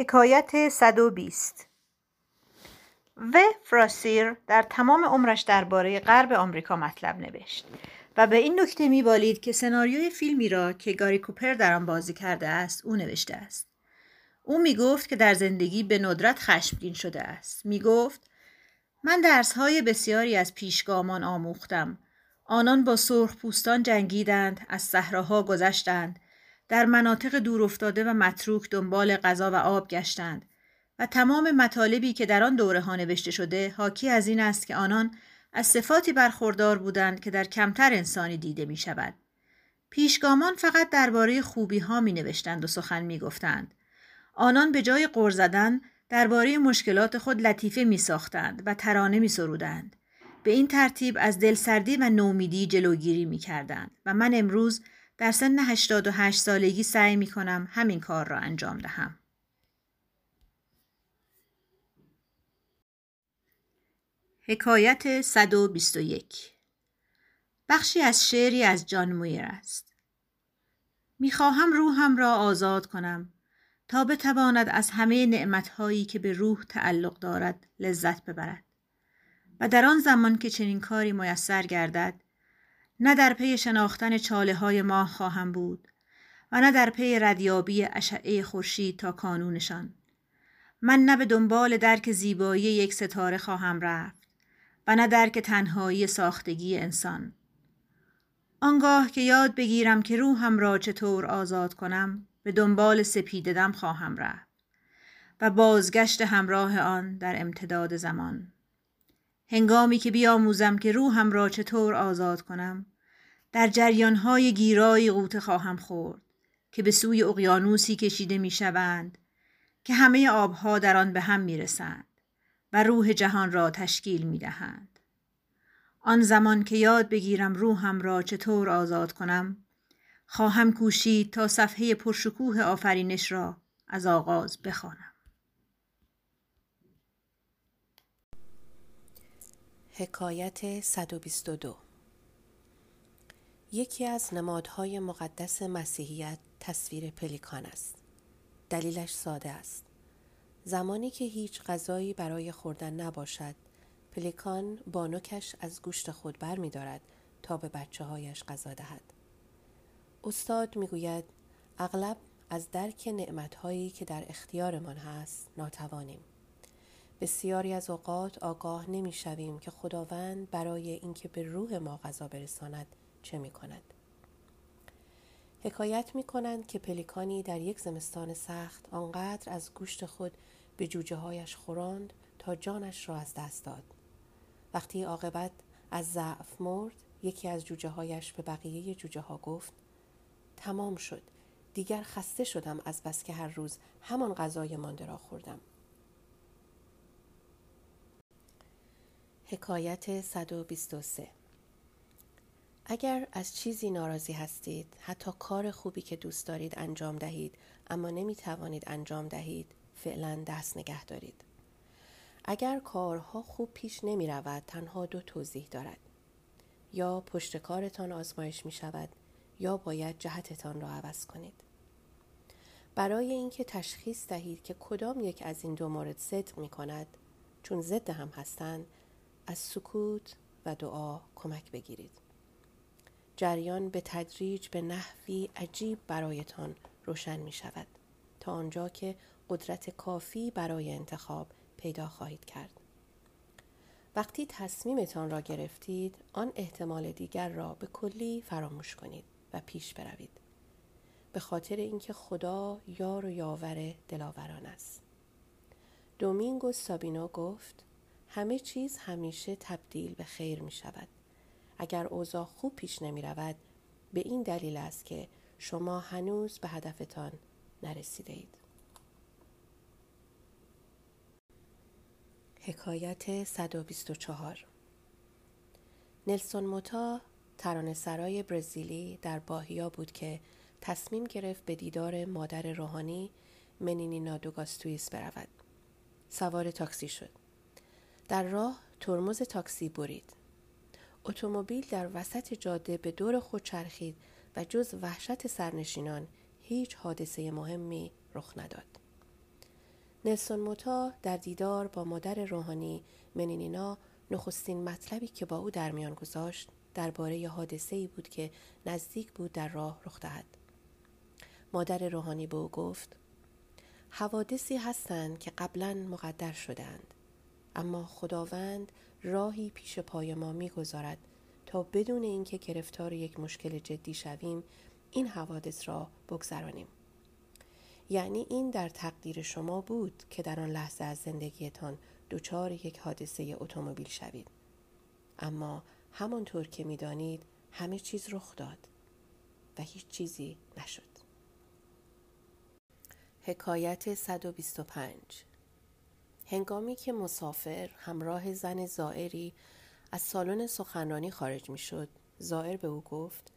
حکایت 120 و فراسیر در تمام عمرش درباره غرب آمریکا مطلب نوشت و به این نکته میبالید که سناریوی فیلمی را که گاری کوپر در آن بازی کرده است او نوشته است. او می‌گفت که در زندگی به ندرت خشمگین شده است. می‌گفت من درسهای بسیاری از پیشگامان آموختم. آنان با سرخ پوستان جنگیدند از صحراها گذشتند در مناطق دورافتاده و متروک دنبال غذا و آب گشتند و تمام مطالبی که در آن دوره ها نوشته شده حاکی از این است که آنان از صفاتی برخوردار بودند که در کمتر انسانی دیده می شود. پیشگامان فقط درباره خوبی ها می نوشتند و سخن می گفتند. آنان به جای قر زدن درباره مشکلات خود لطیفه می ساختند و ترانه می سرودند. به این ترتیب از دلسردی و نومیدی جلوگیری می کردند و من امروز در سن 88 سالگی سعی می کنم همین کار را انجام دهم. حکایت 121 بخشی از شعری از جان مویر است. می‌خواهم روحم را آزاد کنم تا بتواند از همه نعمتهایی که به روح تعلق دارد لذت ببرد و در آن زمان که چنین کاری میسر گردد نه در پی شناختن چاله های ماه خواهم بود و نه در پی ردیابی اشعه خورشید تا کانونشان. من نه به دنبال درک زیبایی یک ستاره خواهم رفت و نه درک تنهایی ساختگی انسان. آنگاه که یاد بگیرم که روحم را چطور آزاد کنم به دنبال سپیددم خواهم رفت و بازگشت همراه آن در امتداد زمان. هنگامی که بیاموزم که روحم را چطور آزاد کنم در جریانهای گیرایی قوطه خواهم خورد که به سوی اقیانوسی کشیده می‌شوند که همه آبها در آن به هم می‌رسند و روح جهان را تشکیل می‌دهند. آن زمان که یاد بگیرم روحم را چطور آزاد کنم خواهم کوشید تا صفحه پرشکوه آفرینش را از آغاز بخوانم. حکایت 122 یکی از نمادهای مقدس مسیحیت تصویر پلیکان است. دلیلش ساده است. زمانی که هیچ غذایی برای خوردن نباشد، پلیکان با نوکش از گوشت خود بر می دارد تا به بچه هایش غذا دهد. استاد می گوید اغلب از درک نعمتهایی که در اختیارمان هست ناتوانیم. بسیاری از اوقات آگاه نمی شویم که خداوند برای اینکه به روح ما غذا برساند چه می کند. حکایت می کنند که پلیکانی در یک زمستان سخت آنقدر از گوشت خود به جوجه هایش خوراند تا جانش را از دست داد. وقتی عاقبت از ضعف مرد یکی از جوجه هایش به بقیه جوجه ها گفت تمام شد دیگر خسته شدم از بس که هر روز همان غذای مانده را خوردم حکایت 123 اگر از چیزی ناراضی هستید حتی کار خوبی که دوست دارید انجام دهید اما نمی توانید انجام دهید فعلا دست نگه دارید. اگر کارها خوب پیش نمی رود تنها دو توضیح دارد. یا پشت کارتان آزمایش می شود یا باید جهتتان را عوض کنید. برای اینکه تشخیص دهید که کدام یک از این دو مورد صدق می کند چون ضد هم هستند از سکوت و دعا کمک بگیرید جریان به تدریج به نحوی عجیب برایتان روشن می شود تا آنجا که قدرت کافی برای انتخاب پیدا خواهید کرد. وقتی تصمیمتان را گرفتید آن احتمال دیگر را به کلی فراموش کنید و پیش بروید. به خاطر اینکه خدا یار و یاور دلاوران است. دومینگو سابینو گفت همه چیز همیشه تبدیل به خیر می شود. اگر اوضاع خوب پیش نمی رود به این دلیل است که شما هنوز به هدفتان نرسیده اید. حکایت 124 نلسون موتا ترانه سرای برزیلی در باهیا بود که تصمیم گرفت به دیدار مادر روحانی منینی نادوگاستویس برود. سوار تاکسی شد. در راه ترمز تاکسی برید. اتومبیل در وسط جاده به دور خود چرخید و جز وحشت سرنشینان هیچ حادثه مهمی رخ نداد. نلسون موتا در دیدار با مادر روحانی منینینا نخستین مطلبی که با او در میان گذاشت درباره حادثه ای بود که نزدیک بود در راه رخ دهد مادر روحانی به او گفت حوادثی هستند که قبلا مقدر شدند اما خداوند راهی پیش پای ما می‌گذارد تا بدون اینکه گرفتار یک مشکل جدی شویم این حوادث را بگذرانیم. یعنی این در تقدیر شما بود که در آن لحظه از زندگیتان دچار یک حادثه اتومبیل شوید. اما همانطور که می‌دانید همه چیز رخ داد و هیچ چیزی نشد. حکایت 125 هنگامی که مسافر همراه زن زائری از سالن سخنرانی خارج می شد زائر به او گفت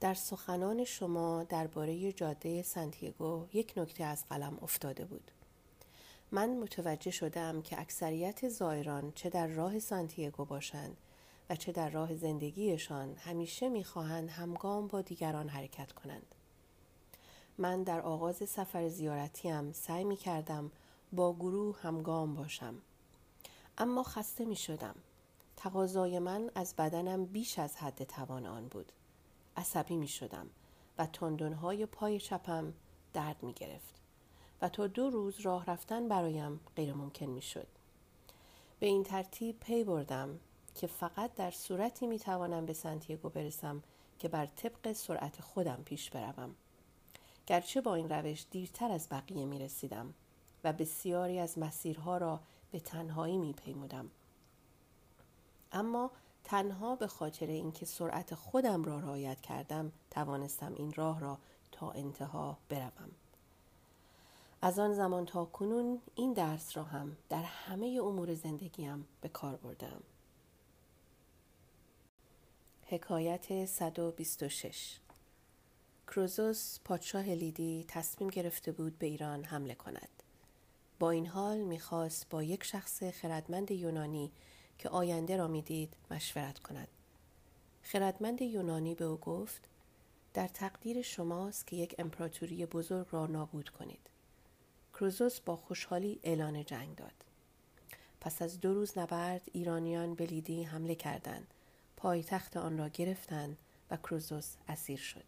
در سخنان شما درباره جاده سنتیگو یک نکته از قلم افتاده بود. من متوجه شدم که اکثریت زائران چه در راه سانتیگو باشند و چه در راه زندگیشان همیشه می‌خواهند همگام با دیگران حرکت کنند. من در آغاز سفر زیارتیم سعی می کردم با گروه همگام باشم اما خسته می شدم تقاضای من از بدنم بیش از حد توان آن بود عصبی می شدم و تندونهای پای چپم درد می گرفت و تا دو روز راه رفتن برایم غیر ممکن می شد. به این ترتیب پی بردم که فقط در صورتی می توانم به سانتیاگو برسم که بر طبق سرعت خودم پیش بروم. گرچه با این روش دیرتر از بقیه می رسیدم و بسیاری از مسیرها را به تنهایی می پیمودم. اما تنها به خاطر اینکه سرعت خودم را رعایت کردم توانستم این راه را تا انتها بروم. از آن زمان تا کنون این درس را هم در همه امور زندگیم به کار بردم. حکایت 126 کروزوس پادشاه لیدی تصمیم گرفته بود به ایران حمله کند. با این حال می‌خواست با یک شخص خردمند یونانی که آینده را می‌دید مشورت کند. خردمند یونانی به او گفت در تقدیر شماست که یک امپراتوری بزرگ را نابود کنید. کروزوس با خوشحالی اعلان جنگ داد. پس از دو روز نبرد ایرانیان به لیدی حمله کردند. پایتخت آن را گرفتند و کروزوس اسیر شد.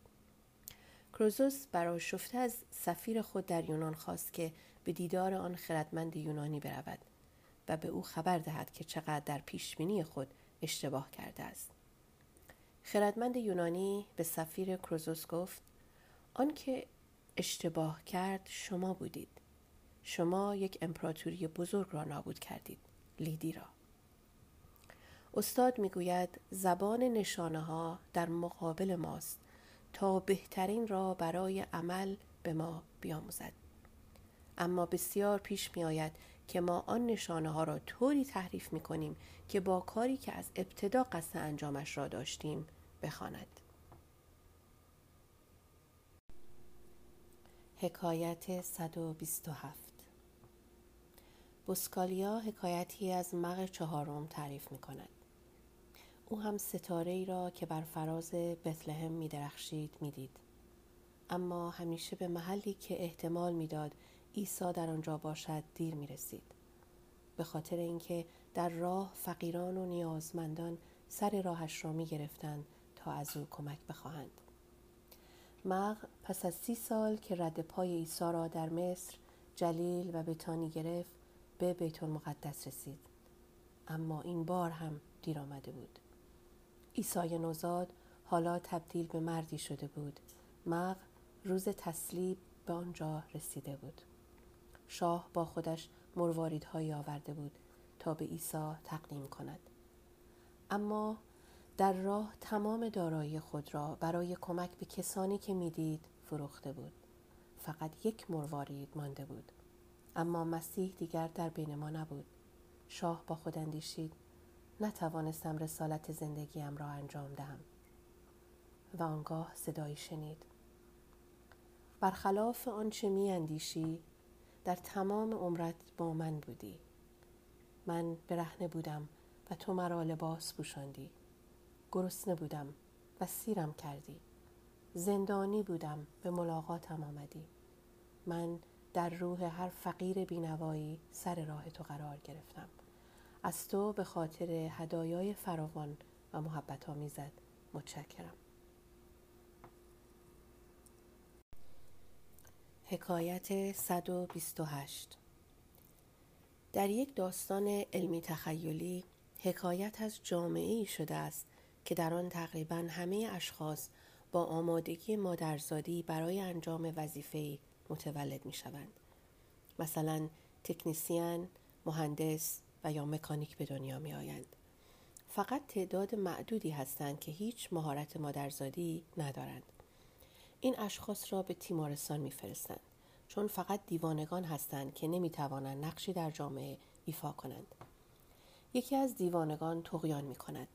کروزوس برای شفته از سفیر خود در یونان خواست که به دیدار آن خردمند یونانی برود و به او خبر دهد که چقدر در پیشبینی خود اشتباه کرده است. خردمند یونانی به سفیر کروزوس گفت آنکه اشتباه کرد شما بودید. شما یک امپراتوری بزرگ را نابود کردید لیدی را استاد می‌گوید زبان نشانه ها در مقابل ماست تا بهترین را برای عمل به ما بیاموزد اما بسیار پیش می آید که ما آن نشانه ها را طوری تحریف می کنیم که با کاری که از ابتدا قصد انجامش را داشتیم بخواند. حکایت 127 بوسکالیا حکایتی از مغ چهارم تعریف می کند. او هم ستاره ای را که بر فراز بتلهم می درخشید می دید. اما همیشه به محلی که احتمال می‌داد عیسی در آنجا باشد دیر می رسید. به خاطر اینکه در راه فقیران و نیازمندان سر راهش را می گرفتند تا از او کمک بخواهند. مغ پس از سی سال که رد پای عیسی را در مصر جلیل و بتانی گرفت به بیت المقدس رسید اما این بار هم دیر آمده بود عیسی نوزاد حالا تبدیل به مردی شده بود مغ روز تسلیب به آنجا رسیده بود شاه با خودش مرواریدهایی آورده بود تا به عیسی تقدیم کند. اما در راه تمام دارایی خود را برای کمک به کسانی که می‌دید فروخته بود. فقط یک مروارید مانده بود. اما مسیح دیگر در بین ما نبود. شاه با خود اندیشید نتوانستم رسالت زندگیم را انجام دهم. و آنگاه صدایی شنید. برخلاف آنچه می اندیشی در تمام عمرت با من بودی. من برهنه بودم و تو مرا لباس پوشاندی. گرسنه بودم و سیرم کردی. زندانی بودم به ملاقاتم آمدی. من در روح هر فقیر بینوایی سر راه تو قرار گرفتم. از تو به خاطر هدایای فراوان و محبت آمیزد متشکرم. حکایت 128 در یک داستان علمی تخیلی حکایت از جامعه ای شده است که در آن تقریبا همه اشخاص با آمادگی مادرزادی برای انجام وظیفه متولد می شوند. مثلا تکنیسیان، مهندس و یا مکانیک به دنیا می آیند. فقط تعداد معدودی هستند که هیچ مهارت مادرزادی ندارند. این اشخاص را به تیمارستان میفرستند چون فقط دیوانگان هستند که نمی‌توانند نقشی در جامعه ایفا کنند. یکی از دیوانگان تقیان می کند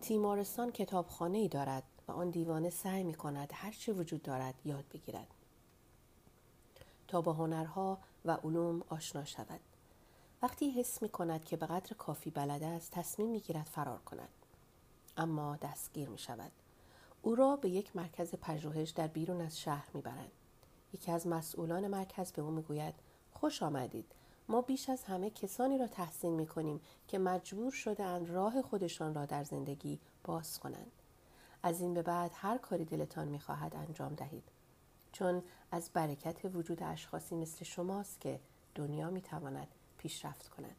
تیمارستان کتابخانه ای دارد و آن دیوانه سعی می کند هر وجود دارد یاد بگیرد. تا با هنرها و علوم آشنا شود. وقتی حس می کند که به قدر کافی بلد است تصمیم می گیرد فرار کند. اما دستگیر می شود او را به یک مرکز پژوهش در بیرون از شهر می‌برند یکی از مسئولان مرکز به او می‌گوید خوش آمدید ما بیش از همه کسانی را تحسین می کنیم که مجبور شده اند راه خودشان را در زندگی باز کنند. از این به بعد هر کاری دلتان می خواهد انجام دهید. چون از برکت وجود اشخاصی مثل شماست که دنیا می تواند پیشرفت کند.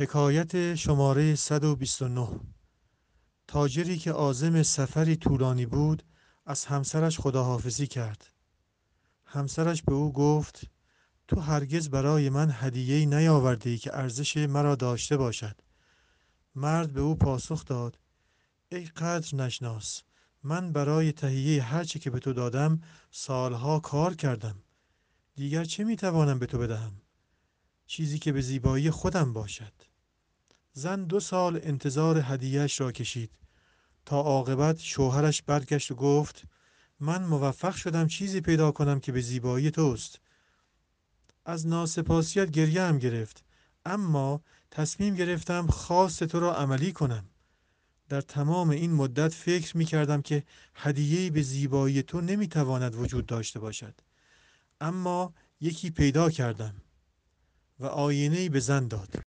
حکایت شماره 129 تاجری که عازم سفری طولانی بود از همسرش خداحافظی کرد. همسرش به او گفت تو هرگز برای من هدیه‌ای نیاوردی که ارزش مرا داشته باشد. مرد به او پاسخ داد ای قدر نشناس من برای تهیه هرچه که به تو دادم سالها کار کردم. دیگر چه می‌توانم به تو بدهم؟ چیزی که به زیبایی خودم باشد. زن دو سال انتظار هدیهش را کشید. تا عاقبت شوهرش برگشت و گفت من موفق شدم چیزی پیدا کنم که به زیبایی توست. از ناسپاسیت گریه هم گرفت اما تصمیم گرفتم خاص تو را عملی کنم. در تمام این مدت فکر می کردم که هدیه‌ای به زیبایی تو نمی تواند وجود داشته باشد. اما یکی پیدا کردم و آینه به زن داد.